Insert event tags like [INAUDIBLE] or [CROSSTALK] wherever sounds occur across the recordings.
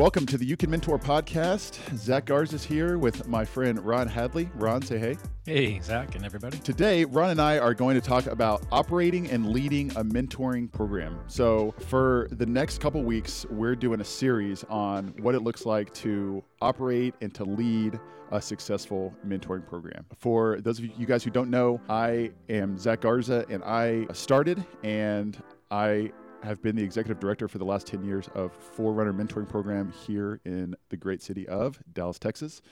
Welcome to the You Can Mentor podcast. Zach Garza is here with my friend Ron Hadley. Ron, say hey. Hey, Zach and everybody. Today, Ron and I are going to talk about operating and leading a mentoring program. So, for the next couple weeks, we're doing a series on what it looks like to operate and to lead a successful mentoring program. For those of you guys who don't know, I am Zach Garza and I started and I have been the executive director for the last 10 years of Forerunner Mentoring Program here in the great city of Dallas, Texas.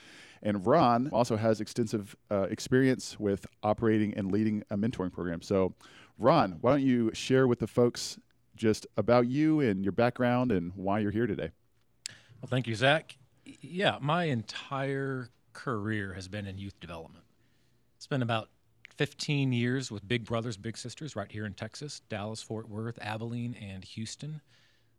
And Ron also has extensive uh, experience with operating and leading a mentoring program. So, Ron, why don't you share with the folks just about you and your background and why you're here today? Well, thank you, Zach. Yeah, my entire career has been in youth development. It's been about 15 years with Big Brothers Big Sisters right here in Texas, Dallas, Fort Worth, Abilene, and Houston.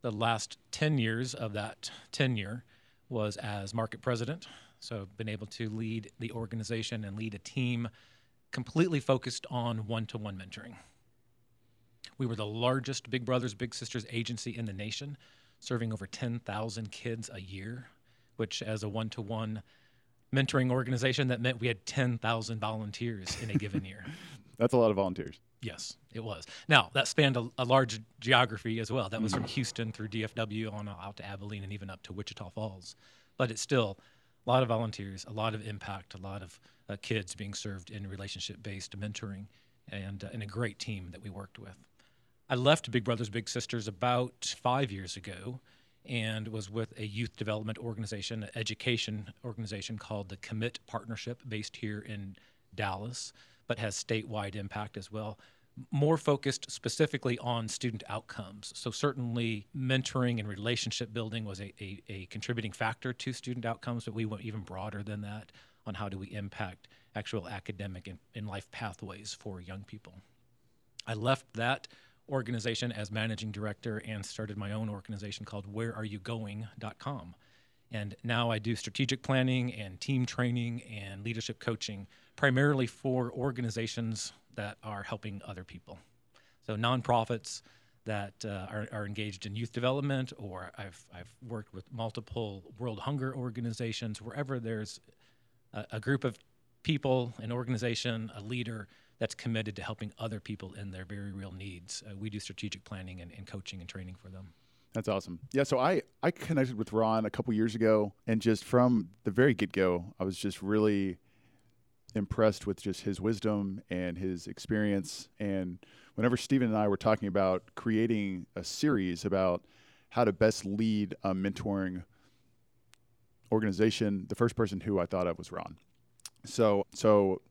The last 10 years of that tenure was as market president. So, been able to lead the organization and lead a team completely focused on one to one mentoring. We were the largest Big Brothers Big Sisters agency in the nation, serving over 10,000 kids a year, which, as a one to one mentoring organization that meant we had 10,000 volunteers in a given year. [LAUGHS] That's a lot of volunteers. Yes, it was. Now, that spanned a, a large geography as well. That was mm-hmm. from Houston through DFW on out to Abilene and even up to Wichita Falls. But it's still a lot of volunteers, a lot of impact, a lot of uh, kids being served in relationship based mentoring, and, uh, and a great team that we worked with. I left Big Brothers Big Sisters about five years ago and was with a youth development organization, an education organization called the Commit Partnership, based here in Dallas, but has statewide impact as well. More focused specifically on student outcomes. So, certainly, mentoring and relationship building was a, a, a contributing factor to student outcomes, but we went even broader than that on how do we impact actual academic and, and life pathways for young people. I left that organization as managing director and started my own organization called whereareyougoing.com. And now I do strategic planning and team training and leadership coaching primarily for organizations that are helping other people. So, nonprofits that uh, are, are, engaged in youth development, or I've, I've worked with multiple World Hunger organizations, wherever there's a, a group of people, an organization, a leader that's committed to helping other people in their very real needs. Uh, we do strategic planning and, and, coaching and training for them. That's awesome. Yeah, so I, I connected with Ron a couple years ago, and just from the very get go, I was just really impressed with just his wisdom and his experience. And whenever Stephen and I were talking about creating a series about how to best lead a mentoring organization, the first person who I thought of was Ron. So, so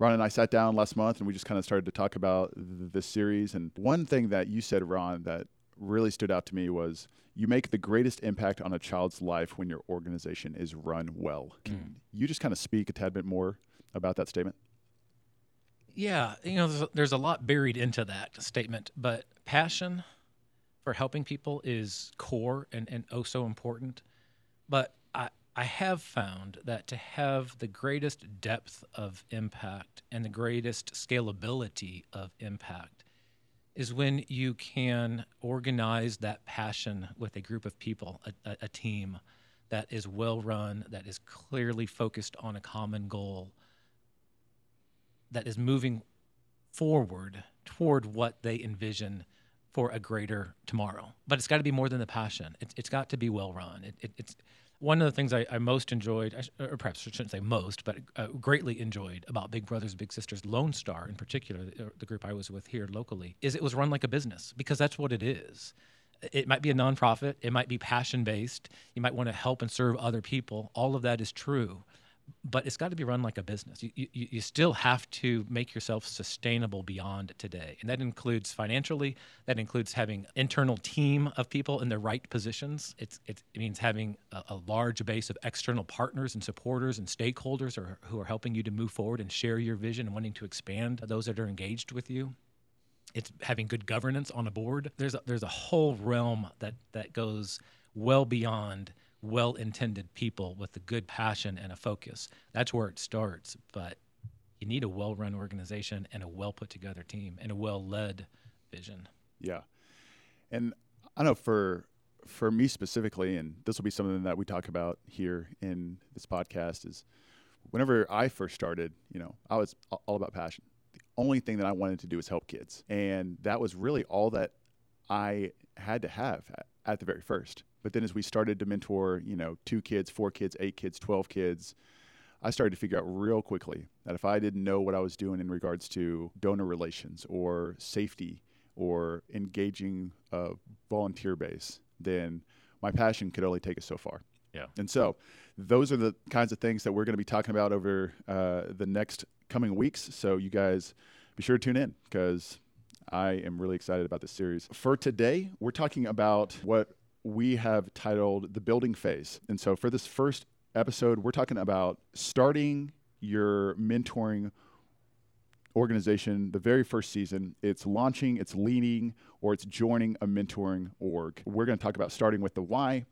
Ron and I sat down last month and we just kind of started to talk about th- this series. And one thing that you said, Ron, that really stood out to me was you make the greatest impact on a child's life when your organization is run well. Can mm. you just kind of speak a tad bit more about that statement? Yeah, you know, there's a, there's a lot buried into that statement, but passion for helping people is core and, and oh so important. But I have found that to have the greatest depth of impact and the greatest scalability of impact is when you can organize that passion with a group of people, a, a, team that is well run, that is clearly focused on a common goal, that is moving forward toward what they envision for a greater tomorrow. But it's got to be more than the passion. It, has got to be well run. It, it, it's one of the things I, I most enjoyed, or perhaps I shouldn't say most, but uh, greatly enjoyed about Big Brothers Big Sisters Lone Star in particular, the, the group I was with here locally, is it was run like a business because that's what it is. It might be a nonprofit, it might be passion based, you might want to help and serve other people. All of that is true. But it's got to be run like a business. You, you, you still have to make yourself sustainable beyond today. And that includes financially, that includes having internal team of people in the right positions. It's, it means having a, a large base of external partners and supporters and stakeholders are, who are helping you to move forward and share your vision and wanting to expand those that are engaged with you. It's having good governance on a board. There's a, there's a whole realm that, that goes well beyond – well intended people with a good passion and a focus. That's where it starts. But you need a well run organization and a well put together team and a well led vision. Yeah. And I know for for me specifically, and this will be something that we talk about here in this podcast, is whenever I first started, you know, I was all about passion. The only thing that I wanted to do was help kids. And that was really all that I had to have at, the very first. But then as we started to mentor, you know, two kids, four kids, eight kids, 12 kids, I started to figure out real quickly that if I didn't know what I was doing in regards to donor relations or safety or engaging a volunteer base, then my passion could only take us so far. Yeah. And so those are the kinds of things that we're going to be talking about over uh, the next coming weeks. So you guys be sure to tune in because I am really excited about this series. For today, we're talking about what we have titled The Building Phase. And so for this first episode, we're talking about starting your mentoring organization the very first season. It's launching, it's leading, or it's joining a mentoring org. We're going to talk about starting with the why.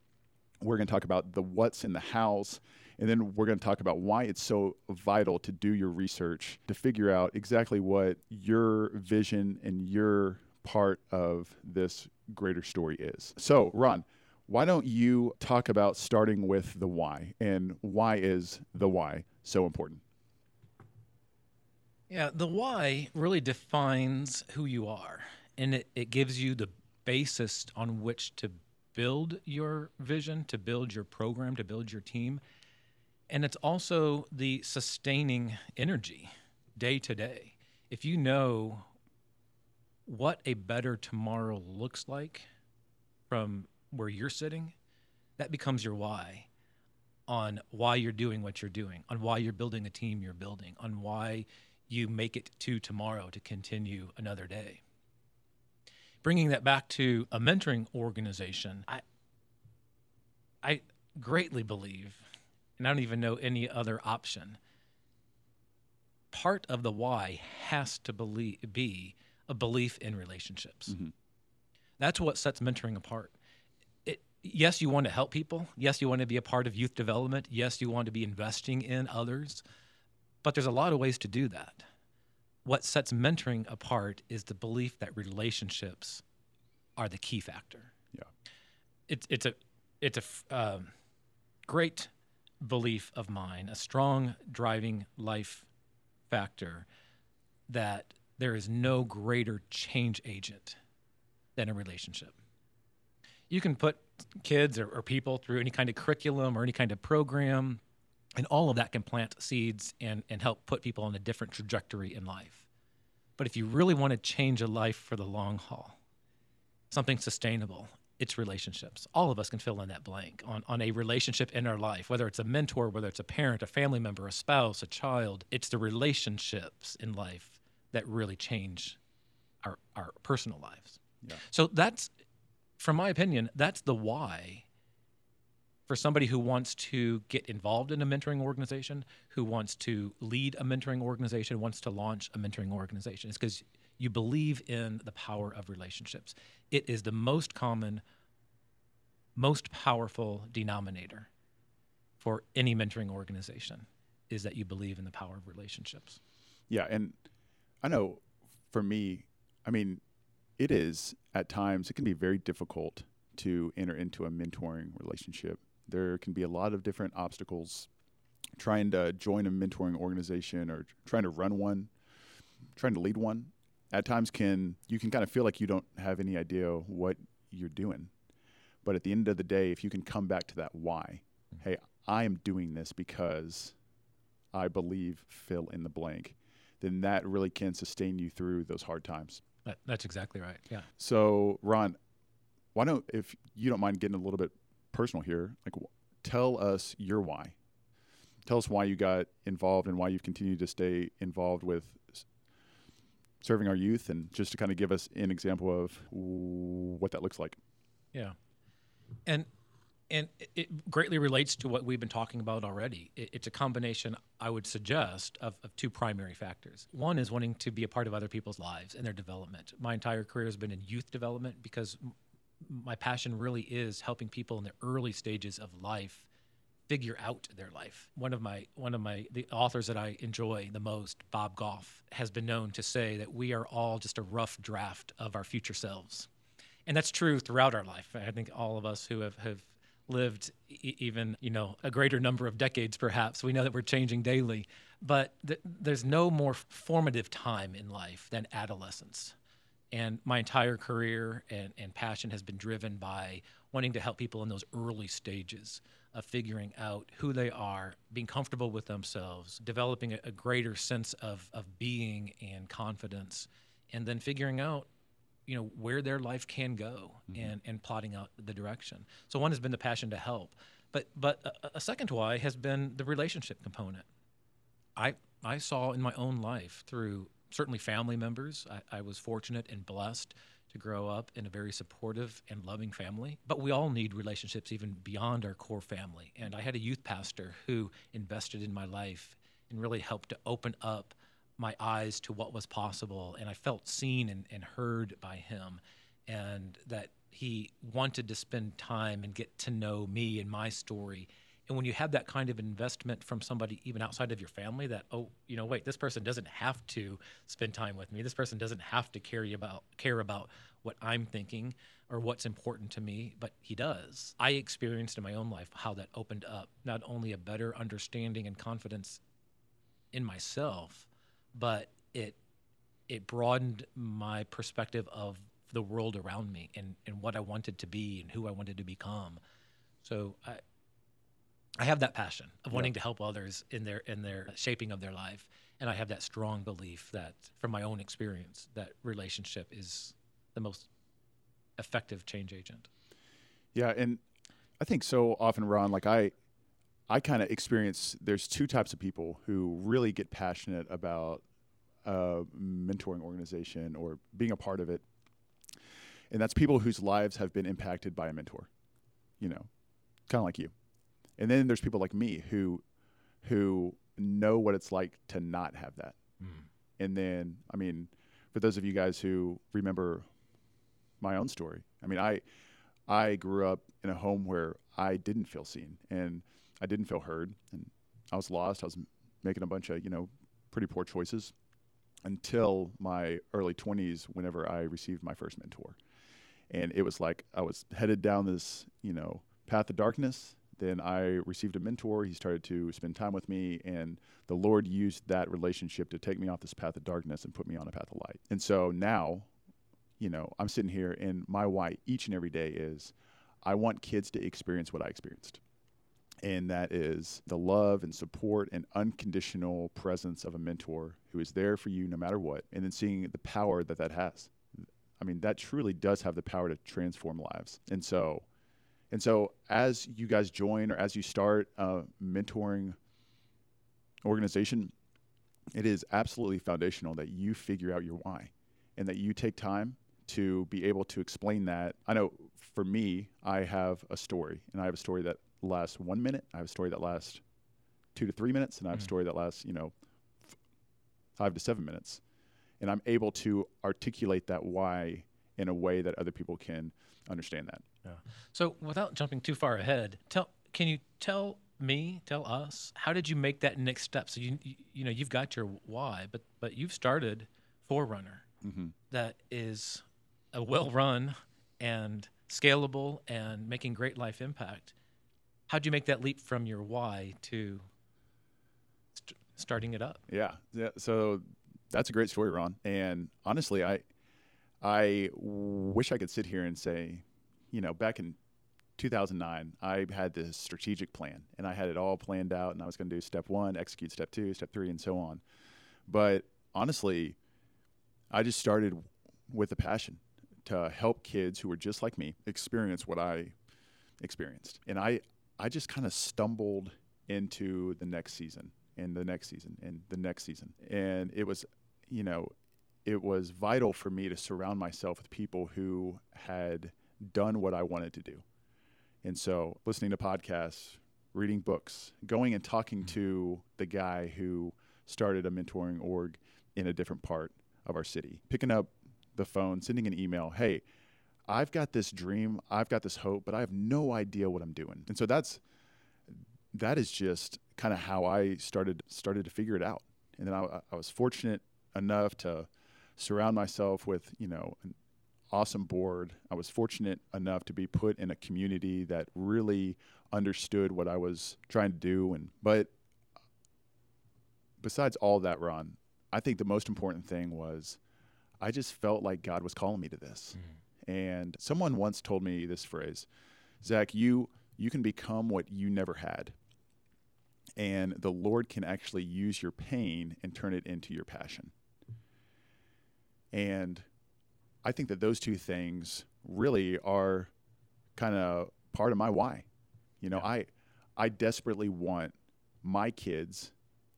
We're going to talk about the what's and the how's. And then we're going to talk about why it's so vital to do your research to figure out exactly what your vision and your part of this greater story is. So, Ron, why don't you talk about starting with the why and why is the why so important? Yeah, the why really defines who you are and it, it gives you the basis on which to build your vision, to build your program, to build your team. And it's also the sustaining energy day to day. If you know what a better tomorrow looks like from where you're sitting, that becomes your why on why you're doing what you're doing, on why you're building a team you're building, on why you make it to tomorrow to continue another day. Bringing that back to a mentoring organization, I I greatly believe, and I don't even know any other option. Part of the why has to believe, be a belief in relationships. Mm-hmm. That's what sets mentoring apart. It, yes, you want to help people. Yes, you want to be a part of youth development. Yes, you want to be investing in others. But there's a lot of ways to do that. What sets mentoring apart is the belief that relationships are the key factor. Yeah, it's it's a it's a um, great belief of mine, a strong driving life factor that there is no greater change agent than a relationship. You can put kids or, or, people through any kind of curriculum or any kind of program, and all of that can plant seeds and, and help put people on a different trajectory in life. But if you really want to change a life for the long haul, something sustainable, it's relationships. All of us can fill in that blank on, on a relationship in our life, whether it's a mentor, whether it's a parent, a family member, a spouse, a child. It's the relationships in life that really change our our personal lives. Yeah. So that's from my opinion, that's the why for somebody who wants to get involved in a mentoring organization, who wants to lead a mentoring organization, wants to launch a mentoring organization. It's because you believe in the power of relationships. It is the most common, most powerful denominator for any mentoring organization is that you believe in the power of relationships. Yeah, and I know for me, I mean, it is at times, it can be very difficult to enter into a mentoring relationship. There can be a lot of different obstacles trying to join a mentoring organization or trying to run one, trying to lead one. At times can you can kind of feel like you don't have any idea what you're doing. But at the end of the day, if you can come back to that why, mm-hmm. hey, I am doing this because I believe fill in the blank then that really can sustain you through those hard times. That, that's exactly right. Yeah. So, Ron, why don't, if you don't mind getting a little bit personal here, like tell us your why. tell us why you got involved and why you've continued to stay involved with serving our youth, and just to kind of give us an example of what that looks like. Yeah, and and it greatly relates to what we've been talking about already. It's a combination, I would suggest, of, of, two primary factors. One is wanting to be a part of other people's lives and their development. My entire career has been in youth development because my passion really is helping people in the early stages of life figure out their life. One of my one of my the authors that I enjoy the most, Bob Goff, has been known to say that we are all just a rough draft of our future selves. And that's true throughout our life. I think all of us who have, have lived e- even you know a greater number of decades perhaps we know that we're changing daily but th- there's no more formative time in life than adolescence and my entire career and, and passion has been driven by wanting to help people in those early stages of figuring out who they are, being comfortable with themselves, developing a, a greater sense of, of being and confidence, and then figuring out you know where their life can go mm-hmm. and and plotting out the direction so one has been the passion to help but but a, a, second why has been the relationship component i i saw in my own life through certainly family members I, I was fortunate and blessed to grow up in a very supportive and loving family. But we all need relationships even beyond our core family. And i had a youth pastor who invested in my life and really helped to open up my eyes to what was possible. And I felt seen and, and heard by him. And that he wanted to spend time and get to know me and my story. And when you have that kind of investment from somebody even outside of your family that, oh, you know, wait, this person doesn't have to spend time with me. This person doesn't have to care about care about what I'm thinking or what's important to me, but he does. I experienced in my own life how that opened up not only a better understanding and confidence in myself, but it it broadened my perspective of the world around me and, and what I wanted to be and who I wanted to become. So I I have that passion of wanting yeah. to help others in their in their shaping of their life. And I have that strong belief that from my own experience, that relationship is the most effective change agent. Yeah, and I think so often, Ron, like I I kind of experience there's two types of people who really get passionate about a mentoring organization or being a part of it. And that's people whose lives have been impacted by a mentor, you know, kind of like you. And then there's people like me who who know what it's like to not have that. Mm. And then, I mean, for those of you guys who remember my own story, I mean, I I grew up in a home where I didn't feel seen and I didn't feel heard, and I was lost. I was making a bunch of you know pretty poor choices until my early 20s whenever I received my first mentor. And it was like I was headed down this, you know, path of darkness. Then I received a mentor. He started to spend time with me, and the Lord used that relationship to take me off this path of darkness and put me on a path of light. And so now, you know, I'm sitting here, and my why each and every day is I want kids to experience what I experienced and that is the love and support and unconditional presence of a mentor who is there for you no matter what, and then seeing the power that that has. I mean, that truly does have the power to transform lives. And so, and so as you guys join or as you start a mentoring organization, it is absolutely foundational that you figure out your why and that you take time to be able to explain that. I know for me, I have a story, and I have a story that lasts one minute. I have a story that lasts two to three minutes, and I have mm. a story that lasts, you know, five to seven minutes. And I'm able to articulate that why in a way that other people can understand that. Yeah. So without jumping too far ahead, tell can you tell me, tell us, how did you make that next step? So you you, you know you've got your why, but but you've started Forerunner, mm-hmm. that is a well run and scalable and making great life impact how'd you make that leap from your why to st- starting it up? Yeah, yeah. So that's a great story, Ron. And honestly, I I wish I could sit here and say, you know, back in 2009, I had this strategic plan and I had it all planned out and I was going to do step one, execute step two, step three, and so on. But honestly, I just started with a passion to help kids who were just like me experience what I experienced. And I, I just kind of stumbled into the next season and the next season and the next season. And it was, you know, it was vital for me to surround myself with people who had done what I wanted to do. And so, listening to podcasts, reading books, going and talking mm-hmm. to the guy who started a mentoring org in a different part of our city, picking up the phone, sending an email, hey, I've got this dream, I've got this hope, but I have no idea what I'm doing. And so that's that is just kind of how I started started to figure it out. And then I, I was fortunate enough to surround myself with you know awesome board. I was fortunate enough to be put in a community that really understood what I was trying to do. And but besides all that, Ron, I think the most important thing was I just felt like God was calling me to this. Mm-hmm. And someone once told me this phrase, Zach, you you can become what you never had. And the Lord can actually use your pain and turn it into your passion. And I think that those two things really are kind of part of my why. You know, I I desperately want my kids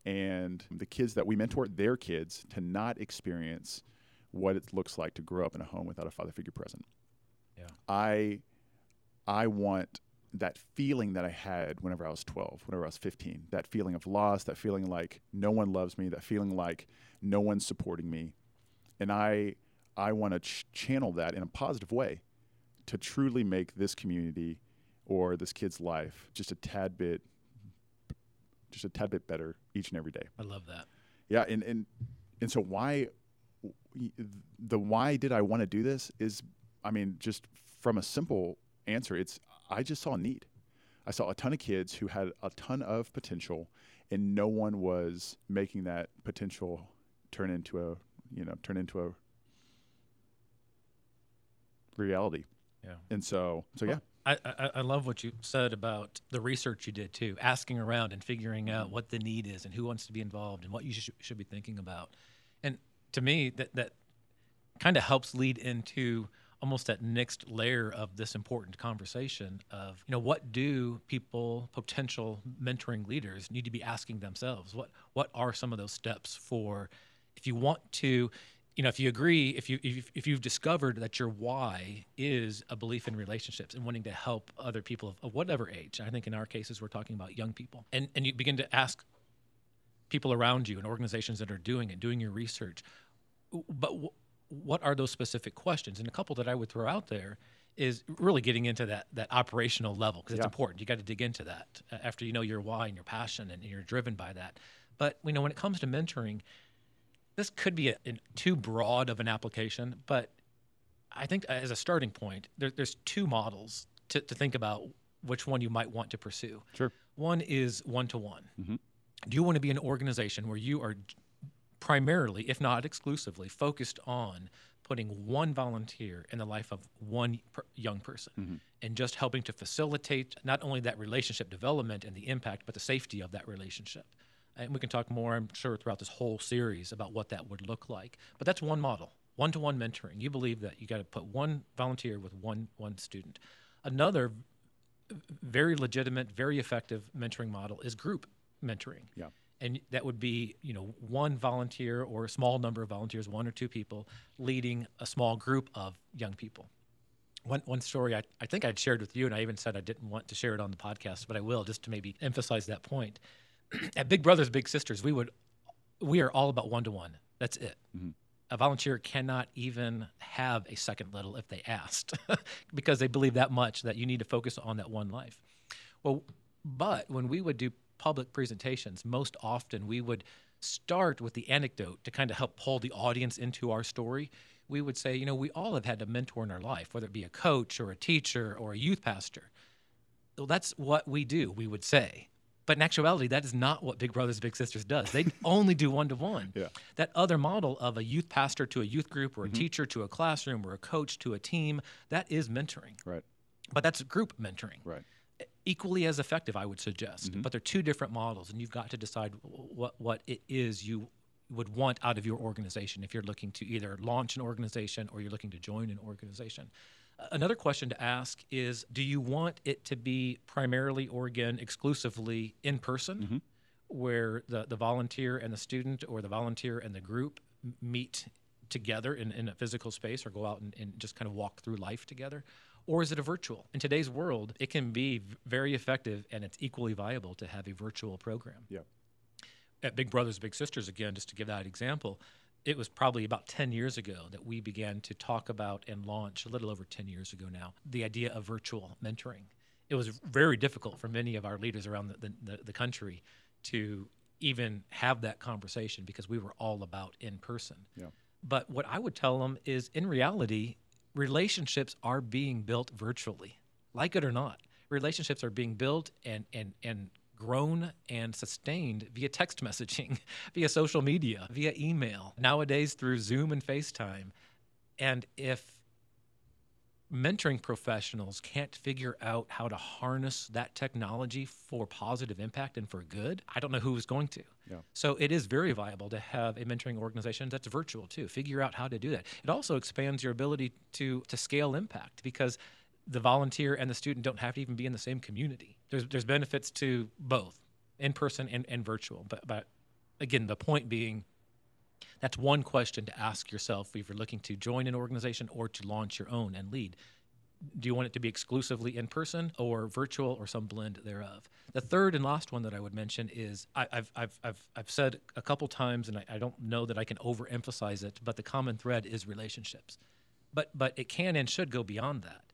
and the kids that we mentor, their kids, to not experience what it looks like to grow up in a home without a father figure present. Yeah. I I want that feeling that I had whenever I was 12, whenever I was 15, that feeling of loss, that feeling like no one loves me, that feeling like no one's supporting me. And I I want to ch- channel that in a positive way to truly make this community or this kid's life just a tad bit just a tad bit better each and every day. I love that. Yeah, and and and so why the why did I want to do this is I mean just from a simple answer it's I just saw a need. I saw a ton of kids who had a ton of potential and no one was making that potential turn into a you know turn into a reality. Yeah. And so so yeah. I, I, I, love what you said about the research you did too, asking around and figuring out what the need is and who wants to be involved and what you should, should be thinking about. And to me, that that kind of helps lead into almost that next layer of this important conversation of you know what do people potential mentoring leaders need to be asking themselves what what are some of those steps for if you want to you know, if you agree, if you if, if you've discovered that your why is a belief in relationships and wanting to help other people of, of whatever age, I think in our cases we're talking about young people, and and you begin to ask people around you and organizations that are doing it, doing your research, but w- what are those specific questions? And a couple that I would throw out there is really getting into that that operational level because it's yeah. important. You got to dig into that uh, after you know your why and your passion and you're driven by that. But you know when it comes to mentoring this could be a, a, too broad of an application, but I think as a starting point, there, there's two models to, to, think about which one you might want to pursue. Sure. One is one to one. Do you want to be an organization where you are primarily, if not exclusively, focused on putting one volunteer in the life of one per, young person mm-hmm. and just helping to facilitate not only that relationship development and the impact, but the safety of that relationship? And we can talk more, I'm sure, throughout this whole series about what that would look like. But that's one model, one-to-one mentoring. You believe that you got to put one volunteer with one one student. Another very legitimate, very effective mentoring model is group mentoring. Yeah. And that would be, you know, one volunteer or a small number of volunteers, one or two people, leading a small group of young people. One, one story I, I think I'd shared with you, and I even said I didn't want to share it on the podcast, but I will just to maybe emphasize that point [CLEARS THROAT] at Big Brothers Big Sisters, we would we are all about one to one. That's it. Mm-hmm. A volunteer cannot even have a second little if they asked, [LAUGHS] because they believe that much that you need to focus on that one life. Well, but when we would do public presentations, most often we would start with the anecdote to kind of help pull the audience into our story. We would say, you know, we all have had a mentor in our life, whether it be a coach or a teacher or a youth pastor. Well, that's what we do, we would say. But in actuality, that is not what Big Brothers Big Sisters does. They [LAUGHS] only do one to one. That other model of a youth pastor to a youth group, or a mm-hmm. teacher to a classroom, or a coach to a team, that is mentoring. Right. But that's group mentoring. Right. Equally as effective, I would suggest. Mm-hmm. But they're two different models, and you've got to decide what what it is you would want out of your organization if you're looking to either launch an organization or you're looking to join an organization. Another question to ask is Do you want it to be primarily or again exclusively in person, Mm-hmm. where the, the volunteer and the student or the volunteer and the group meet together in, in a physical space or go out and, and just kind of walk through life together? Or is it a virtual? In today's world, it can be very effective and it's equally viable to have a virtual program Yeah. at Big Brothers Big Sisters again, just to give that example, it was probably about 10 years ago that we began to talk about and launch, a little over 10 years ago now, the idea of virtual mentoring. It was very difficult for many of our leaders around the, the, the, the country to even have that conversation because we were all about in person. Yeah. But what I would tell them is in reality, relationships are being built virtually, like it or not. Relationships are being built and, and, and grown and sustained via text messaging, [LAUGHS] via social media, via email, nowadays through Zoom and FaceTime. And if mentoring professionals can't figure out how to harness that technology for positive impact and for good, I don't know who is going to. Yeah. So it is very viable to have a mentoring organization that's virtual too. Figure out how to do that. It also expands your ability to to scale impact because the volunteer and the student don't have to even be in the same community. There's there's benefits to both, in person and, and virtual. But but again, the point being that's one question to ask yourself if you're looking to join an organization or to launch your own and lead. Do you want it to be exclusively in person or virtual or some blend thereof? The third and last one that I would mention is I, I've, I've, I've, I've said a couple times, and I, I don't know that I can overemphasize it, but the common thread is relationships. But, but it can and should go beyond that.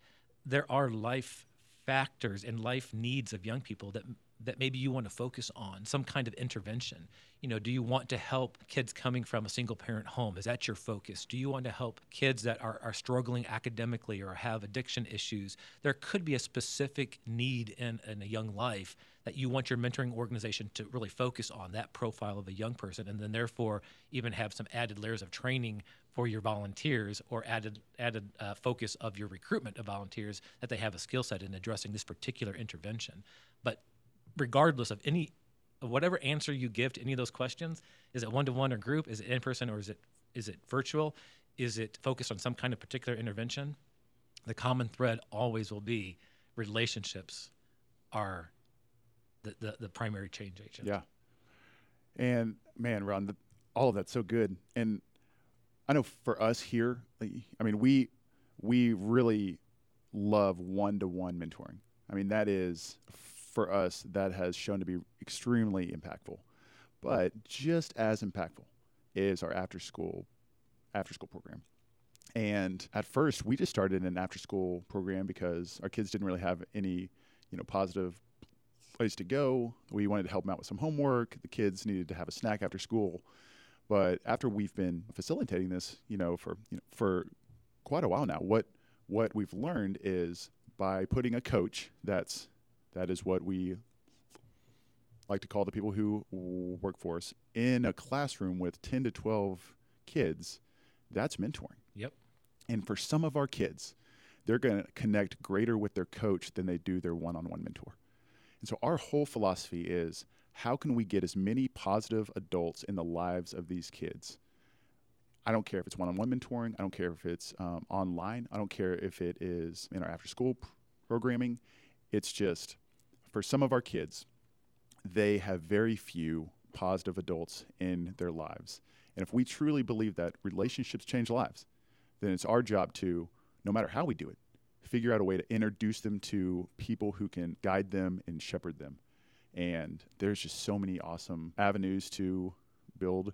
There are life factors and life needs of young people that that maybe you want to focus on some kind of intervention. You know do you want to help kids coming from a single parent home? Is that your focus? Do you want to help kids that are, are struggling academically or have addiction issues? There could be a specific need in, in a young life that you want your mentoring organization to really focus on that profile of a young person and then therefore even have some added layers of training for your volunteers or added added uh, focus of your recruitment of volunteers that they have a skill set in addressing this particular intervention. But regardless of any whatever answer you give to any of those questions is it one-to-one or group? Is it in person or is it is it virtual? Is it focused on some kind of particular intervention? The common thread always will be relationships are the, the, the primary change agent Yeah. And man, Ron, the, all of that's so good. And I know for us here, I mean, we we really love one-to-one mentoring. I mean, that is for us that has shown to be extremely impactful. But just as impactful is our after-school after-school program. And at first, we just started an after-school program because our kids didn't really have any, you know, positive place to go. We wanted to help them out with some homework. The kids needed to have a snack after school. But after we've been facilitating this, you know, for you know, for quite a while now, what what we've learned is by putting a coach, that's that is what we like to call the people who work for us in a classroom with 10 to 12 kids, that's mentoring. yep And for some of our kids, they're going to connect greater with their coach than they do their one on one mentor. And so our whole philosophy is how can we get as many positive adults in the lives of these kids? I don't care if it's one on one mentoring, I don't care if it's um, online, I don't care if it is in our after school programming. It's just for some of our kids, they have very few positive adults in their lives. And if we truly believe that relationships change lives, then it's our job to, no matter how we do it, figure out a way to introduce them to people who can guide them and shepherd them. And there's just so many awesome avenues to build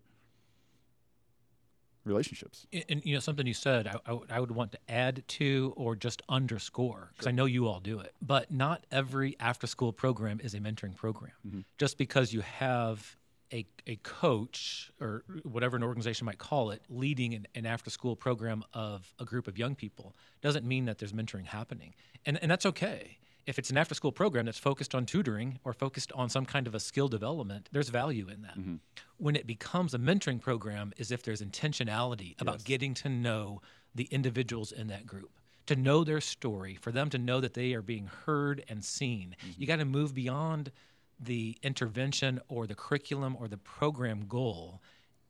relationships. And, and, you know something you said, I, I, would- I would want to add to or just underscore because I know you all do it. But not every after-school program is a mentoring program. Mm-hmm. Just because you have a, a coach or whatever an organization might call it leading an, an after-school program of a group of young people doesn't mean that there's mentoring happening, and and that's okay. If it's an after-school program that's focused on tutoring or focused on some kind of a skill development, there's value in that. Mm-hmm. When it becomes a mentoring program is if there's intentionality about getting to know the individuals in that group to know their story for them to know that they are being heard and seen. Mm-hmm. You got to move beyond the intervention or the curriculum or the program goal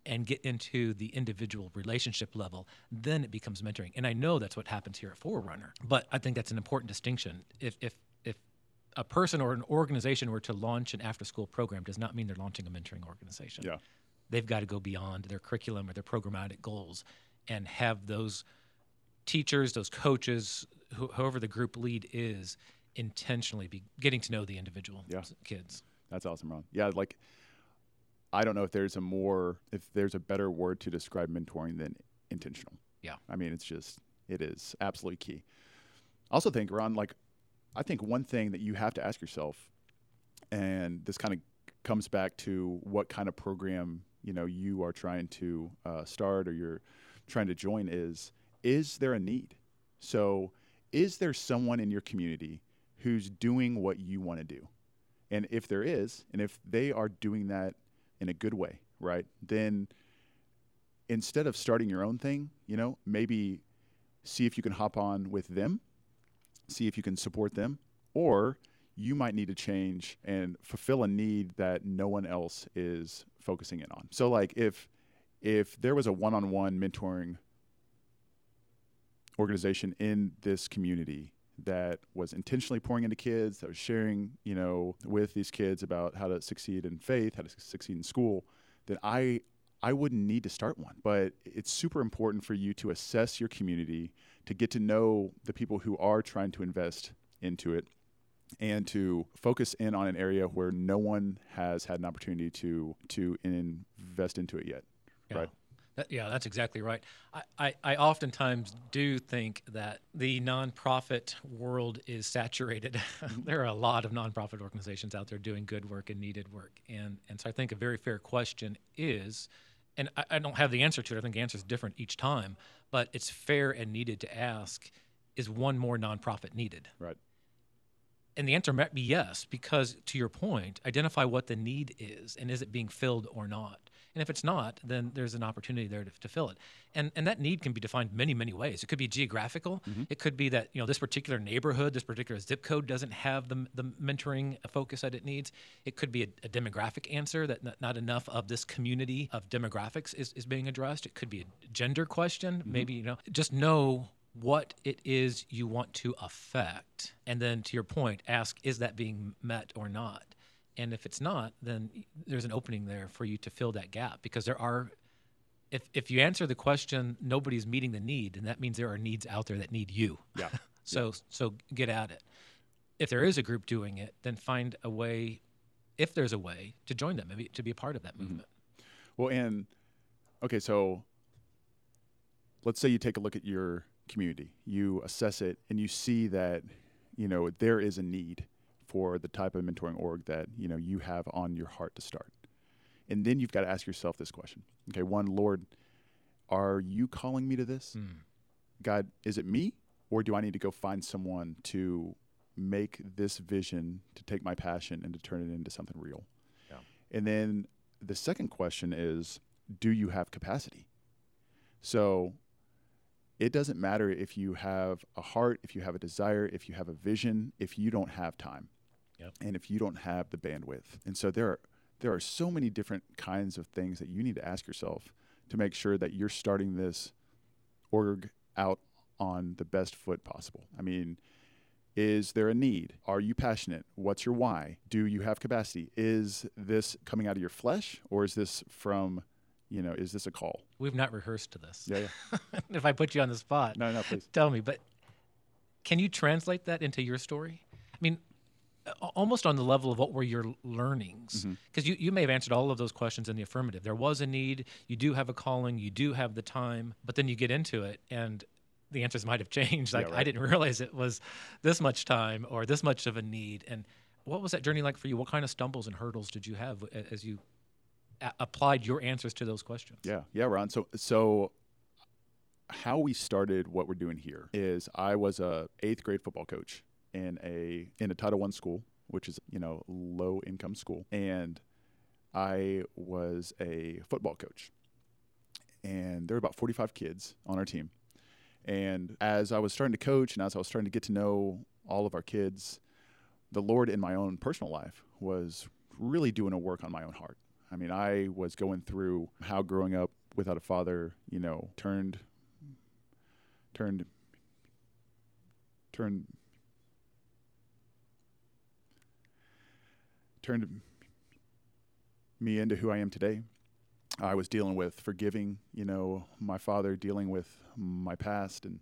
and get into the individual relationship level, then it becomes mentoring. And I know that's what happens here at Forerunner. But I think that's an important distinction. If if if a person or an organization were to launch an after school program does not mean they're launching a mentoring organization. Yeah. They've got to go beyond their curriculum or their programmatic goals and have those teachers, those coaches, wh- whoever the group lead is, intentionally be getting to know the individual Yeah. kids. That's awesome, Ron. Yeah, like I don't know if there's a more if there's a better word to describe mentoring than intentional. Yeah. I mean, it's just it is absolutely key. I also think, Ron, like I think one thing that you have to ask yourself, and this kind of comes back to what kind of program you know you are trying to uh, start or you're trying to join is is there a need? So is there someone in your community who's doing what you want to do? And if there is, and if they are doing that in a good way, right, then instead of starting your own thing, you know, maybe see if you can hop on with them, see if you can support them, or you might need to change and fulfill a need that no one else is focusing in on. So like if if there was a one-on-one mentoring organization in this community that was intentionally pouring into kids, that was sharing, you know, with these kids about how to succeed in faith, how to succeed in school, then I I wouldn't need to start one. But it's super important for you to assess your community, to get to know the people who are trying to invest into it, and to focus in on an area where no one has had an opportunity to to invest into it yet. Yeah. Right. That, yeah, that's exactly right. I, I, I oftentimes do think that the nonprofit world is saturated. [LAUGHS] there are a lot of nonprofit organizations out there doing good work and needed work. And, and so I think a very fair question is, and I, I don't have the answer to it, I think the answer is different each time, but it's fair and needed to ask is one more nonprofit needed? Right. And the answer might be yes, because to your point, identify what the need is and is it being filled or not. And if it's not, then there's an opportunity there to, to fill it. And and that need can be defined many, many ways. It could be geographical. Mm-hmm. It could be that you know this particular neighborhood, this particular zip code doesn't have the, the mentoring focus that it needs. It could be a, a demographic answer that not, not enough of this community of demographics is, is being addressed. It could be a gender question. Mm-hmm. Maybe you know just know what it is you want to affect. And then to your point, ask, is that being met or not? And if it's not, then there's an opening there for you to fill that gap because there are, if, if you answer the question, nobody's meeting the need, and that means there are needs out there that need you. [LAUGHS] Yeah. So, so get at it. If there is a group doing it, then find a way, if there's a way, to join them, maybe to be a part of that mm-hmm. movement. Well, and okay, so let's say you take a look at your community, you assess it, and you see that you know there is a need for the type of mentoring org that you know you have on your heart to start, and then you've got to ask yourself this question: Okay, one, Lord, are you calling me to this? Mm. God, is it me, or do I need to go find someone to make this vision to take my passion and to turn it into something real? Yeah. And then the second question is, do you have capacity? So it doesn't matter if you have a heart, if you have a desire, if you have a vision, if you don't have time, Yep. and if you don't have the bandwidth. And so there are there are so many different kinds of things that you need to ask yourself to make sure that you're starting this org out on the best foot possible. I mean, is there a need? Are you passionate? What's your why? Do you have capacity? Is this coming out of your flesh or is this from, you know, is this a call? We've not rehearsed to this. Yeah, yeah. [LAUGHS] if I put you on the spot, No, no, please. tell me. But can you translate that into your story? I mean, almost on the level of what were your learnings? Mm-hmm. Because you, you may have answered all of those questions in the affirmative. There was a need. You do have a calling. You do have the time. But then you get into it, and the answers might have changed. Like I right. didn't realize it was this much time or this much of a need. And what was that journey like for you? What kind of stumbles and hurdles did you have as you a- applied your answers to those questions? Yeah, yeah, Ron. So, so how we started what we're doing here is I was a eighth grade football coach in a in a Title One school, which is you know low income school, and I was a football coach, and there were about forty five kids on our team, and as I was starting to coach and as I was starting to get to know all of our kids, the Lord in my own personal life was really doing a work on my own heart. I mean, I was going through how growing up without a father, you know, turned turned turned turned me into who I am today. I was dealing with forgiving, you know, my father, dealing with my past, and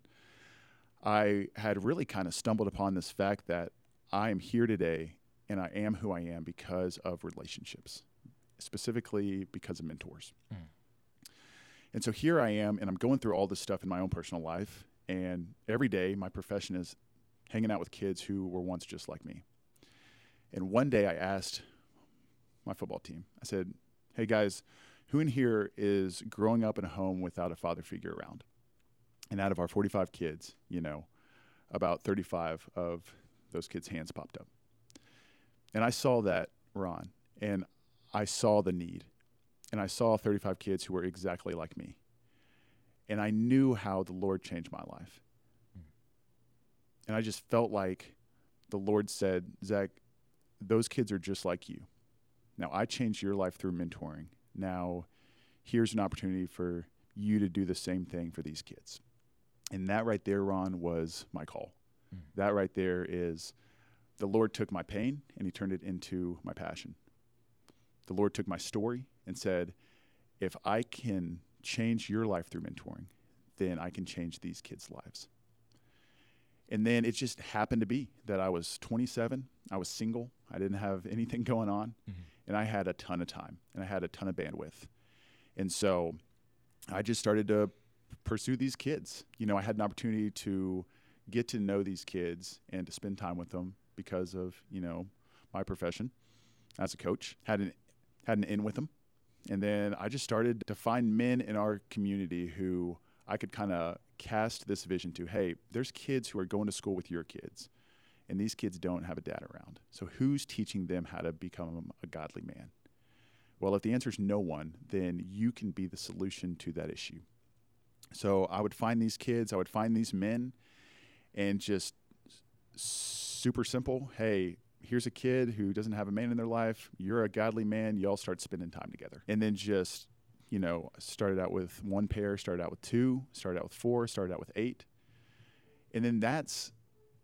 I had really kind of stumbled upon this fact that I am here today and I am who I am because of relationships, specifically because of mentors. Mm. And so here I am, and I'm going through all this stuff in my own personal life. And every day, my profession is hanging out with kids who were once just like me. And one day, I asked my football team, I said, Hey guys, who in here is growing up in a home without a father figure around? And out of our 45 kids, you know, about 35 of those kids' hands popped up. And I saw that, Ron, and I saw the need. And I saw 35 kids who were exactly like me. And I knew how the Lord changed my life. Mm. And I just felt like the Lord said, Zach, those kids are just like you. Now, I changed your life through mentoring. Now, here's an opportunity for you to do the same thing for these kids. And that right there, Ron, was my call. Mm. That right there is the Lord took my pain and he turned it into my passion. The Lord took my story and said, if I can change your life through mentoring, then I can change these kids' lives. And then it just happened to be that I was 27, I was single, I didn't have anything [LAUGHS] going on, mm-hmm. and I had a ton of time and I had a ton of bandwidth. And so I just started to pursue these kids. You know, I had an opportunity to get to know these kids and to spend time with them because of, you know, my profession as a coach. Had an had an in with them. And then I just started to find men in our community who I could kind of cast this vision to. Hey, there's kids who are going to school with your kids, and these kids don't have a dad around. So who's teaching them how to become a godly man? Well, if the answer is no one, then you can be the solution to that issue. So I would find these kids, I would find these men, and just super simple. Hey, here's a kid who doesn't have a man in their life. You're a godly man. Y'all start spending time together. And then just, you know, started out with one pair, started out with two, started out with four, started out with eight. And then that's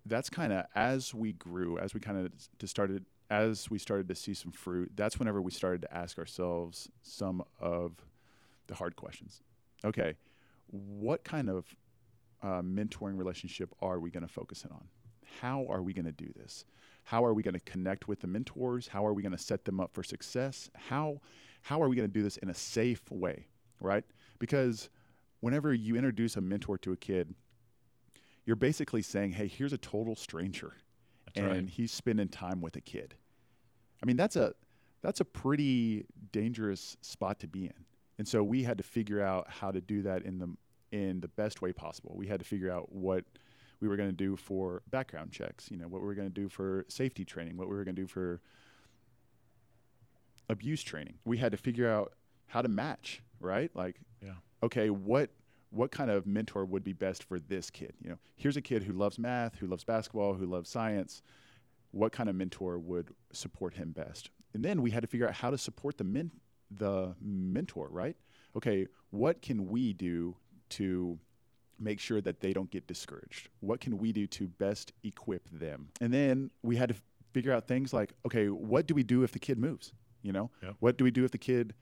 that's kind of as we grew, as we kind of just started as we started to see some fruit, that's whenever we started to ask ourselves some of the hard questions. Okay, what kind of uh, mentoring relationship are we going to focus in on? How are we going to do this? How are we going to connect with the mentors? How are we going to set them up for success? How how are we going to do this in a safe way, right? Because whenever you introduce a mentor to a kid, you're basically saying, "Hey, here's a total stranger." That's and right. he's spending time with a kid. I mean, that's a that's a pretty dangerous spot to be in. And so we had to figure out how to do that in the in the best way possible. We had to figure out what we were going to do for background checks, you know, what we were going to do for safety training, what we were going to do for abuse training. We had to figure out how to match, right? Like, yeah. okay, what what kind of mentor would be best for this kid? You know, here's a kid who loves math, who loves basketball, who loves science. What kind of mentor would support him best? And then we had to figure out how to support the men, the mentor, right? Okay, what can we do to make sure that they don't get discouraged? What can we do to best equip them? And then we had to figure out things like, okay, what do we do if the kid moves? You know, what do we do if the kid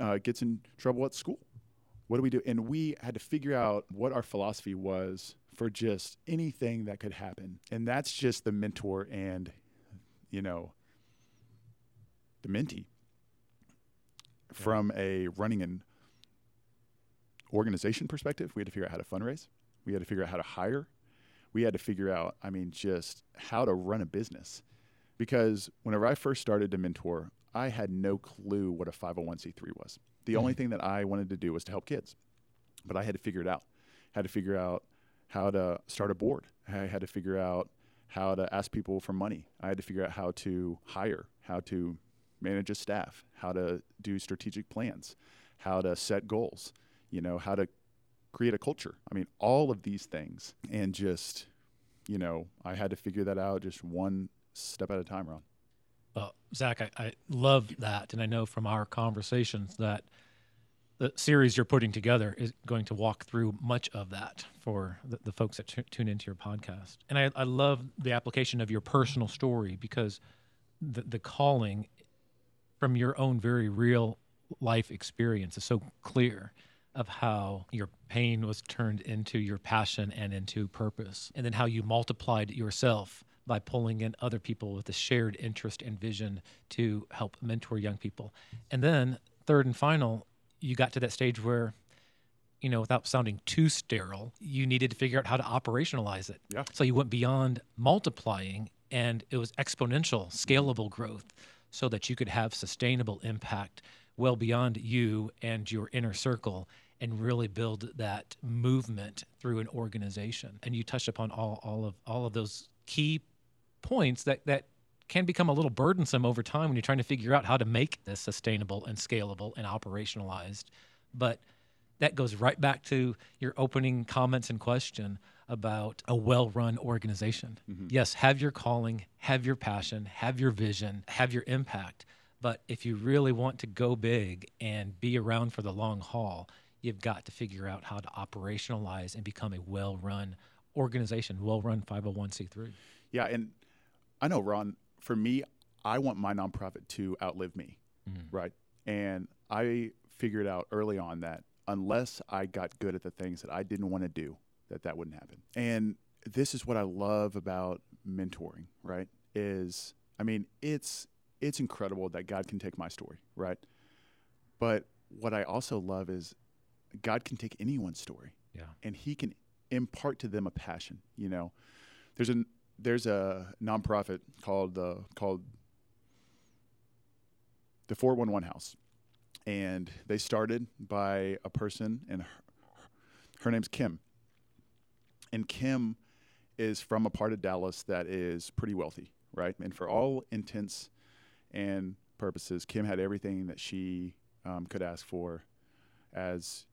uh, gets in trouble at school? What do we do? And we had to figure out what our philosophy was for just anything that could happen. And that's just the mentor and, you know, the mentee. From a running and organization perspective, we had to figure out how to fundraise. We had to figure out how to hire. We had to figure out, I mean, just how to run a business. Because whenever I first started to mentor, I had no clue what a 501c3 was. The mm-hmm. only thing that I wanted to do was to help kids. But I had to figure it out. Had to figure out how to start a board. I had to figure out how to ask people for money. I had to figure out how to hire, how to manage a staff, how to do strategic plans, how to set goals you know, how to create a culture. I mean, all of these things. And just, you know, I had to figure that out just one step at a time, Ron. Well, Zach, I, I love that. And I know from our conversations that the series you're putting together is going to walk through much of that for the, the folks that t- tune into your podcast. And I, I love the application of your personal story because the, the calling from your own very real life experience is so clear of how your pain was turned into your passion and into purpose, and then how you multiplied yourself by pulling in other people with a shared interest and vision to help mentor young people. And then, third and final, you got to that stage where you know, without sounding too sterile, you needed to figure out how to operationalize it. Yeah. So you went beyond multiplying and it was exponential, scalable growth so that you could have sustainable impact well beyond you and your inner circle and really build that movement through an organization. And you touched upon all, all of all of those key points that that can become a little burdensome over time when you're trying to figure out how to make this sustainable and scalable and operationalized. But that goes right back to your opening comments and question about a well run organization. Mm-hmm. Yes, have your calling, have your passion, have your vision, have your impact. But if you really want to go big and be around for the long haul, you've got to figure out how to operationalize and become a well run organization, well run 501c3. Yeah. And I know, Ron, for me, I want my nonprofit to outlive me, mm. right? And I figured out early on that unless I got good at the things that I didn't want to do, that that wouldn't happen. And this is what I love about mentoring, right? Is I mean, it's it's incredible that God can take my story, right? But what I also love is God can take anyone's story. Yeah. And he can impart to them a passion, you know. There's a there's a nonprofit called uh, called the 411 House, and they started by a person, and her, her name's Kim. And Kim is from a part of Dallas that is pretty wealthy, right? And for all intents and purposes, Kim had everything that she um, could ask for, as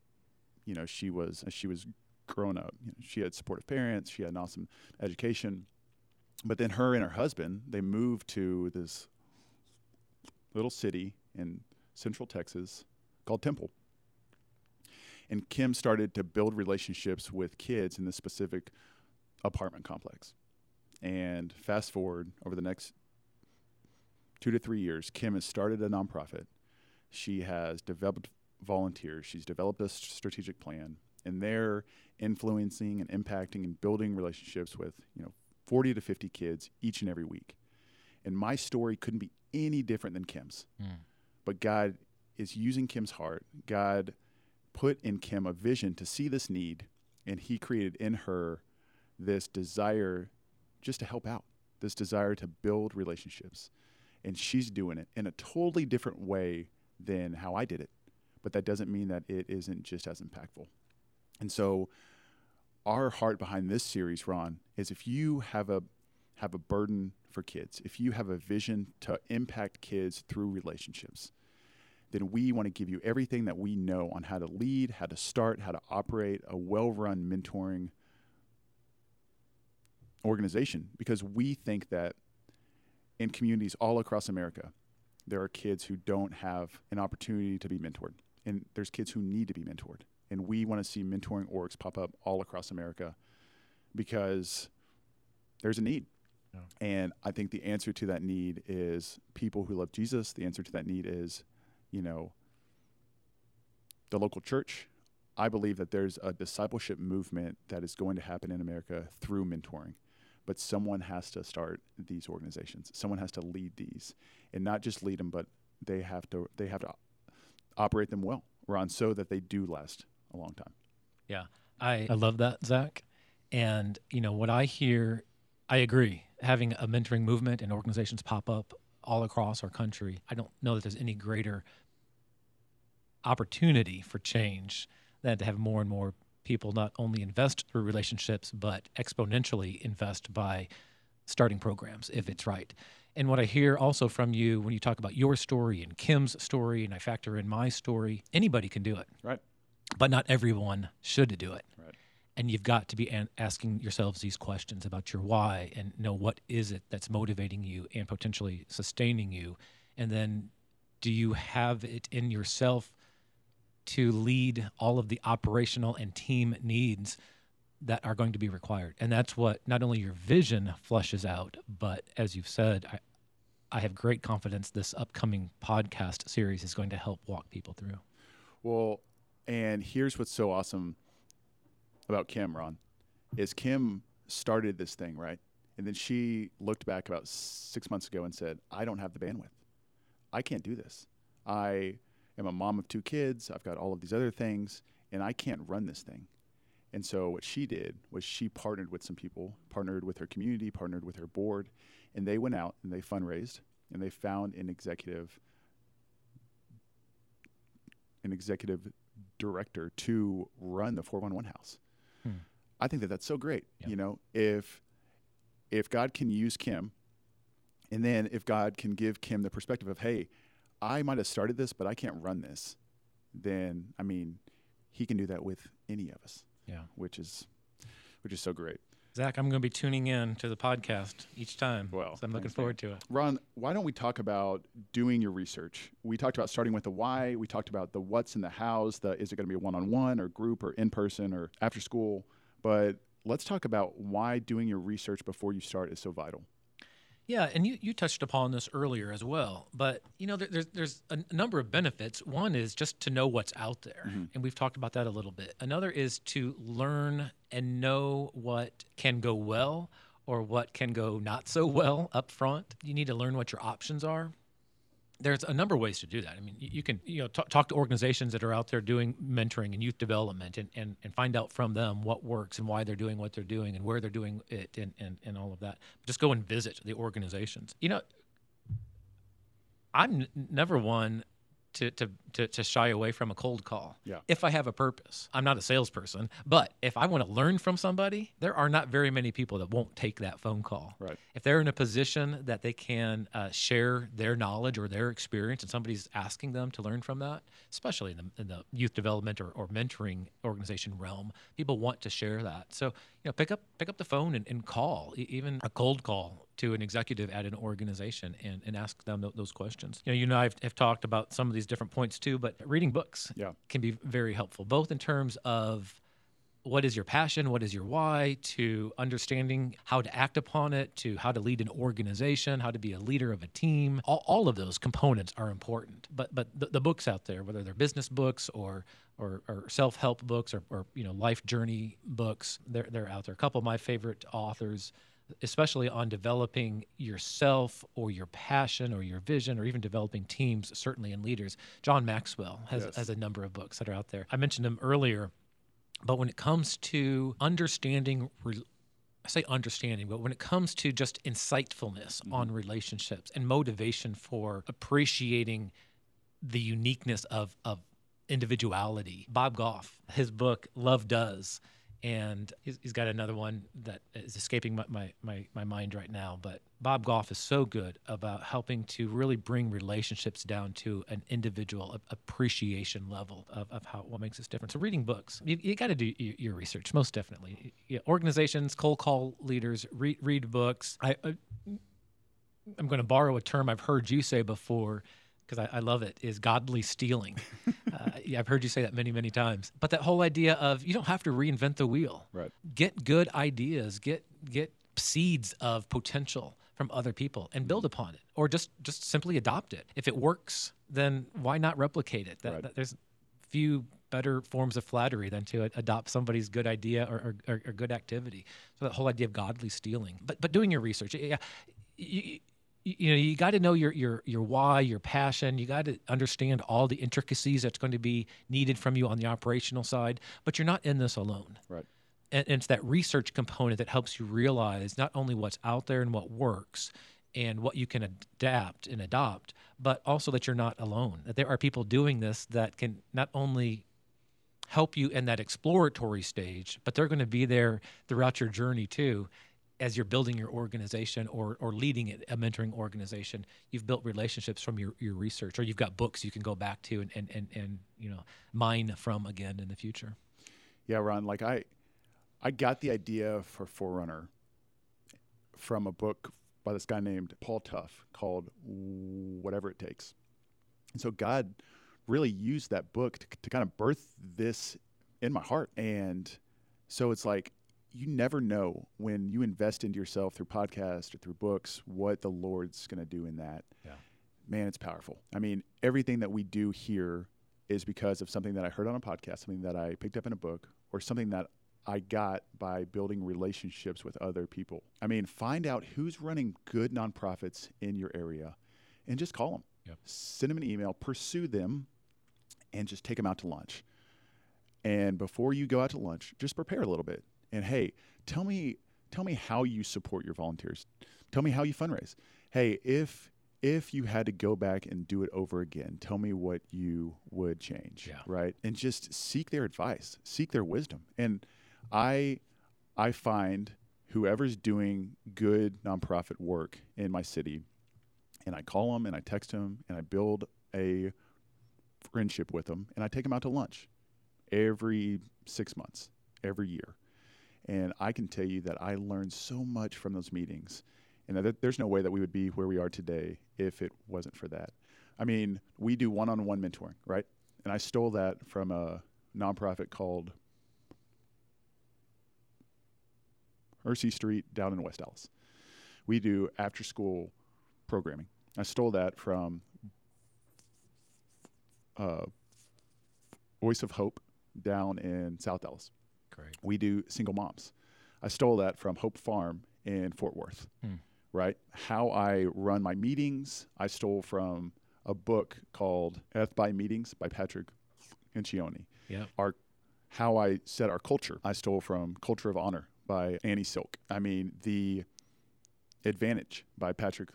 you know, she was as she was grown up. You know, she had supportive parents, she had an awesome education, but then her and her husband they moved to this little city in central Texas called Temple. And Kim started to build relationships with kids in this specific apartment complex. And fast forward over the next two to three years, Kim has started a nonprofit. She has developed volunteers. She's developed a strategic plan, and they're influencing and impacting and building relationships with you know 40 to 50 kids each and every week. And my story couldn't be any different than Kim's. Mm. But God is using Kim's heart. God put in Kim a vision to see this need, and He created in her this desire just to help out, this desire to build relationships. And she's doing it in a totally different way than how I did it. But that doesn't mean that it isn't just as impactful. And so, our heart behind this series, Ron, is if you have a have a burden for kids, if you have a vision to impact kids through relationships, then we want to give you everything that we know on how to lead, how to start, how to operate a well run mentoring organization because we think that in communities all across America, there are kids who don't have an opportunity to be mentored. And there's kids who need to be mentored. And we want to see mentoring orgs pop up all across America because there's a need. Yeah. And I think the answer to that need is people who love Jesus. The answer to that need is, you know, the local church. I believe that there's a discipleship movement that is going to happen in America through mentoring. But someone has to start these organizations. Someone has to lead these, and not just lead them, but they have to they have to operate them well, Ron, so that they do last a long time. Yeah, I I love that, Zach. And you know what I hear I agree. Having a mentoring movement and organizations pop up all across our country, I don't know that there's any greater opportunity for change than to have more and more people not only invest through relationships, but exponentially invest by starting programs if it's right. And what I hear also from you when you talk about your story and Kim's story, and I factor in my story, anybody can do it. Right. But not everyone should do it. Right. And you've got to be an- asking yourselves these questions about your why and know what is it that's motivating you and potentially sustaining you. And then do you have it in yourself to lead all of the operational and team needs that are going to be required? And that's what not only your vision flushes out but as you've said I, I have great confidence this upcoming podcast series is going to help walk people through. Well, and here's what's so awesome about Kim, Ron, is Kim started this thing, right? And then she looked back about six months ago and said, I don't have the bandwidth. I can't do this. I am a mom of two kids. I've got all of these other things, and I can't run this thing. And so what she did was she partnered with some people, partnered with her community, partnered with her board, and they went out and they fundraised and they found an executive an executive director to run the 411 house. Hmm. I think that that's so great. Yep. You know, if if God can use Kim and then if God can give Kim the perspective of, "Hey, I might have started this, but I can't run this." Then, I mean, he can do that with any of us, yeah which is which is so great. Zach, I'm going to be tuning in to the podcast each time. Well, so I'm looking forward to it. Ron, why don't we talk about doing your research? We talked about starting with the why. We talked about the what's and the hows. The is it going to be a one-on-one or group or in person or after school? But let's talk about why doing your research before you start is so vital. Yeah, and you, you touched upon this earlier as well. But you know, there, there's there's a, number of benefits. One is just to know what's out there, Mhm. and we've talked about that a little bit. Another is to learn and know what can go well or what can go not so well up front. You need to learn what your options are. There's a number of ways to do that. I mean, you, can you know talk, talk to organizations that are out there doing mentoring and youth development, and, and, and find out from them what works and why they're doing what they're doing and where they're doing it and, and, and all of that. Just go and visit the organizations. You know, I'm n- never one to, to, to, to shy away from a cold call. Yeah. If I have a purpose, I'm not a salesperson, but if I want to learn from somebody, there are not very many people that won't take that phone call. Right. If they're in a position that they can uh, share their knowledge or their experience, and somebody's asking them to learn from that, especially in the, in the youth development or, or mentoring organization realm, people want to share that. So you know, pick up pick up the phone and, and call, e- even a cold call to an executive at an organization and, and ask them tho- those questions. You know, you and I have, have talked about some of these different points too, but reading books Yeah. can be very helpful, both in terms of what is your passion, what is your why, to understanding how to act upon it, to how to lead an organization, how to be a leader of a team. All, all of those components are important. But but the, the books out there, whether they're business books or or, or self-help books or, or you know life journey books, they're they're out there. A couple of my favorite authors especially on developing yourself or your passion or your vision or even developing teams certainly in leaders. John maxwell has, Yes. has a number of books that are out there. I mentioned him earlier but when it comes to understanding re- I say understanding, but when it comes to just insightfulness mm-hmm. on relationships and motivation for appreciating the uniqueness of, of individuality, Bob Goff, his book Love Does, and he's, he's got another one that is escaping my, my, my, my mind right now. But Bob Goff is so good about helping to really bring relationships down to an individual appreciation level of, of how what makes us different. So reading books, you, you got to do your, your research, most definitely. Yeah, organizations, cold call leaders, read, read books. I, I I'm going to borrow a term I've heard you say before because I, I love it is godly stealing. [LAUGHS] uh, yeah, I've heard you say that many, many times. But that whole idea of you don't have to reinvent the wheel. Right. Get good ideas. Get get seeds of potential from other people and build upon it, or just just simply adopt it. If it works, then why not replicate it? That, Right. that- there's few better forms of flattery than to adopt somebody's good idea or, or, or, or good activity. So that whole idea of godly stealing, but but doing your research, yeah, you, you, know, you got to know your your your why, your passion. You got to understand all the intricacies that's going to be needed from you on the operational side. But you're not in this alone Right. and, and it's that research component that helps you realize not only what's out there and what works and what you can adapt and adopt, but also that you're not alone. That there are people doing this that can not only help you in that exploratory stage, but they're going to be there throughout your journey too. As you're building your organization or, or leading it, a mentoring organization, you've built relationships from your, your research, or you've got books you can go back to and, and, and, and you know mine from again in the future. Yeah, Ron, like I I got the idea for Forerunner from a book by this guy named Paul Tough called Whatever It Takes. And so God really used that book to, to kind of birth this in my heart. And so it's like, you never know when you invest into yourself through podcasts or through books what the Lord's going to do in that. Yeah. Man, it's powerful. I mean, everything that we do here is because of something that I heard on a podcast, something that I picked up in a book, or something that I got by building relationships with other people. I mean, find out who's running good nonprofits in your area and just call them. Yep. Send them an email, pursue them, and just take them out to lunch. And before you go out to lunch, just prepare a little bit. And hey, tell me tell me how you support your volunteers. Tell me how you fundraise. Hey, if if you had to go back and do it over again, tell me what you would change. Yeah. Right. And just seek their advice, seek their wisdom. And I I find whoever's doing good nonprofit work in my city, and I call them and I text them and I build a friendship with them and I take them out to lunch every six months, every year. And I can tell you that I learned so much from those meetings, and that there's no way that we would be where we are today if it wasn't for that. I mean, we do one-on-one mentoring, right? And I stole that from a nonprofit called Mercy Street down in West Dallas. We do after-school programming. I stole that from uh, Voice of Hope down in South Dallas. We do single moms. I stole that from Hope Farm in Fort Worth. Hmm. Right? How I run my meetings, I stole from a book called Death by Meetings by Patrick Lencioni. Yep. Our how I set our culture, I stole from Culture of Honor by Danny Silk. I mean, the Advantage by Patrick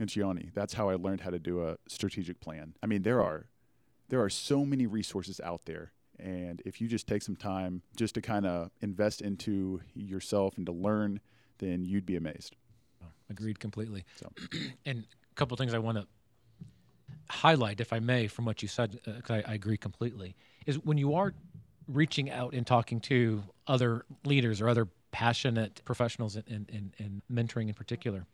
Lencioni. That's how I learned how to do a strategic plan. I mean, there are there are so many resources out there and if you just take some time just to kind of invest into yourself and to learn, then you'd be amazed. Oh, agreed completely. So. [CLEARS THROAT] and a couple of things I want to highlight, if I may, from what you said, uh, because I, I agree completely, is when you are reaching out and talking to other leaders or other passionate professionals in, in, in, in mentoring in particular.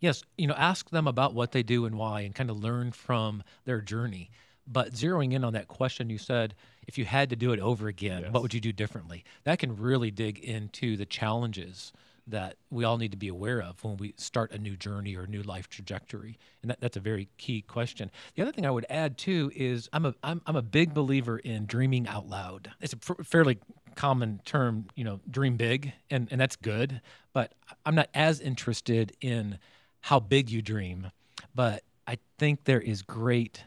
Yes, you know, ask them about what they do and why, and kind of learn from their journey. But zeroing in on that question you said, if you had to do it over again, Yes. what would you do differently? That can really dig into the challenges that we all need to be aware of when we start a new journey or a new life trajectory. And that, that's a very key question. The other thing I would add too is I'm a I'm, I'm a big believer in dreaming out loud. It's a f- fairly common term, you know, dream big, and and that's good. But I'm not as interested in how big you dream, but I think there is great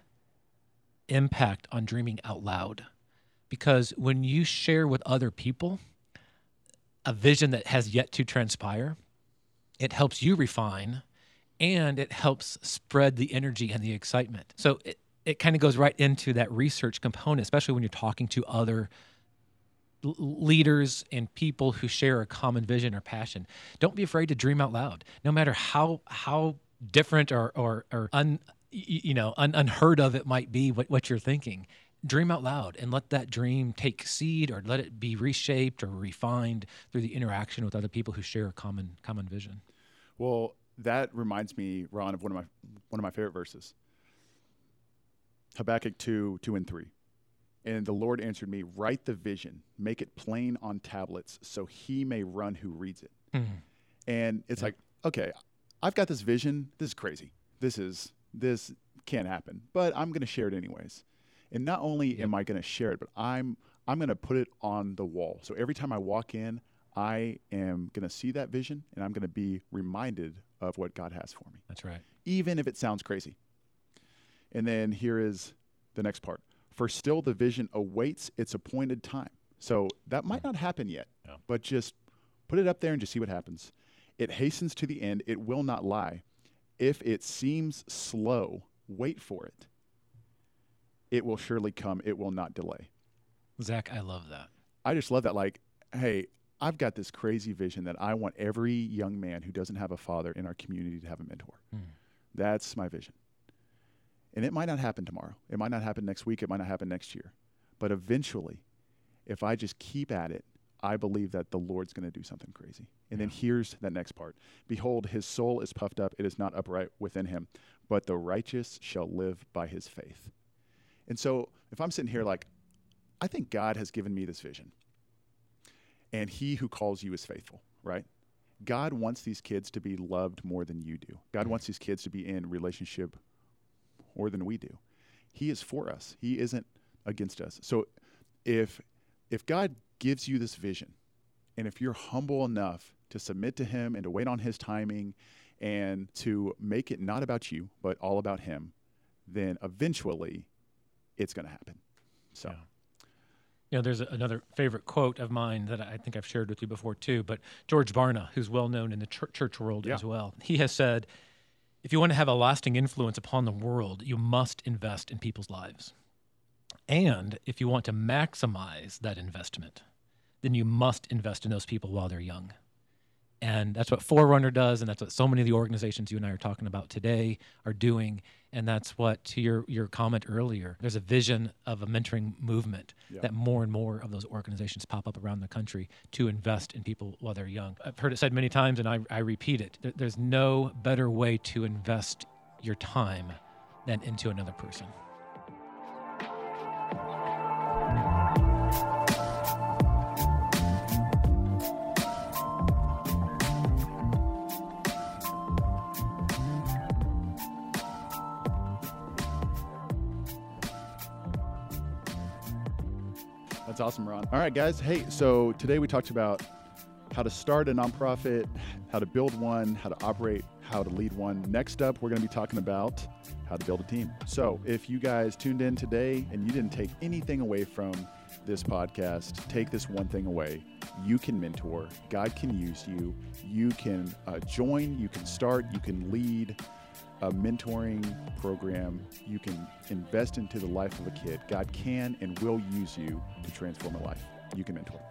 impact on dreaming out loud because when you share with other people a vision that has yet to transpire, it helps you refine and it helps spread the energy and the excitement. So it, it kind of goes right into that research component, especially when you're talking to other leaders and people who share a common vision or passion. Don't be afraid to dream out loud, no matter how how different or or, or un, you know un, unheard of it might be what, what you're thinking. Dream out loud and let that dream take seed or let it be reshaped or refined through the interaction with other people who share a common common vision. Well, that reminds me, Ron, of one of my one of my favorite verses. Habakkuk two, two and three. And the Lord answered me, Write the vision, make it plain on tablets, so he may run who reads it. Mm-hmm. And it's like, okay, I've got this vision. This is crazy. This is this can't happen. But I'm gonna share it anyways. And not only am I gonna share it, but I'm I'm gonna put it on the wall. So every time I walk in, I am gonna see that vision and I'm gonna be reminded of what God has for me That's right. even if it sounds crazy. And then here is the next part. For still the vision awaits its appointed time. So that might not happen yet, Yeah. but just put it up there and just see what happens. It hastens to the end, it will not lie. If it seems slow, wait for it. It will surely come, it will not delay. Zach, I love that. I just love that. Like, hey, I've got this crazy vision that I want every young man who doesn't have a father in our community to have a mentor. Hmm. That's my vision. And it might not happen tomorrow. It might not happen next week. It might not happen next year. But eventually, if I just keep at it, I believe that the Lord's going to do something crazy. And then here's that next part Behold, his soul is puffed up, it is not upright within him, but the righteous shall live by his faith. And so if I'm sitting here like, I think God has given me this vision, and he who calls you is faithful, right? God wants these kids to be loved more than you do. God wants these kids to be in relationship more than we do. He is for us. He isn't against us. So if if God gives you this vision, and if you're humble enough to submit to him and to wait on his timing and to make it not about you, but all about him, then eventually it's going to happen. So Yeah. You know, there's another favorite quote of mine that I think I've shared with you before too, but George Barna, who's well known in the chur- church world Yeah. as well, he has said, if you want to have a lasting influence upon the world, you must invest in people's lives. And if you want to maximize that investment, then you must invest in those people while they're young. And that's what Forerunner does, and that's what so many of the organizations you and I are talking about today are doing. And that's what, to your, your comment earlier, there's a vision of a mentoring movement Yeah. that more and more of those organizations pop up around the country to invest in people while they're young. I've heard it said many times, and I, I repeat it there, there's no better way to invest your time than into another person. That's awesome, Ron. All right, guys. Hey, so today we talked about how to start a nonprofit, how to build one, how to operate, how to lead one. Next up, we're going to be talking about how to build a team. So if you guys tuned in today and you didn't take anything away from this podcast, take this one thing away. You can mentor, God can use you, you can uh, join, you can start, you can lead a mentoring program. You can invest into the life of a kid. God can and will use you to transform a life. You can mentor.